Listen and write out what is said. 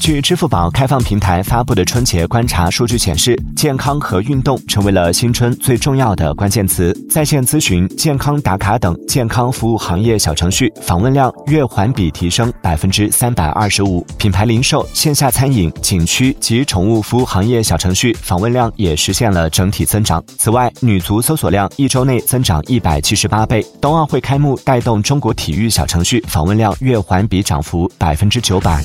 据支付宝开放平台发布的春节观察数据显示，健康和运动成为了新春最重要的关键词。在线咨询、健康打卡等健康服务行业小程序访问量月环比提升百分之三百二十五。品牌零售、线下餐饮、景区及宠物服务行业小程序访问量也实现了整体增长。此外，女足搜索量一周内增长一百七十八倍。冬奥会开幕带动中国体育小程序访问量月环比涨幅百分之九百。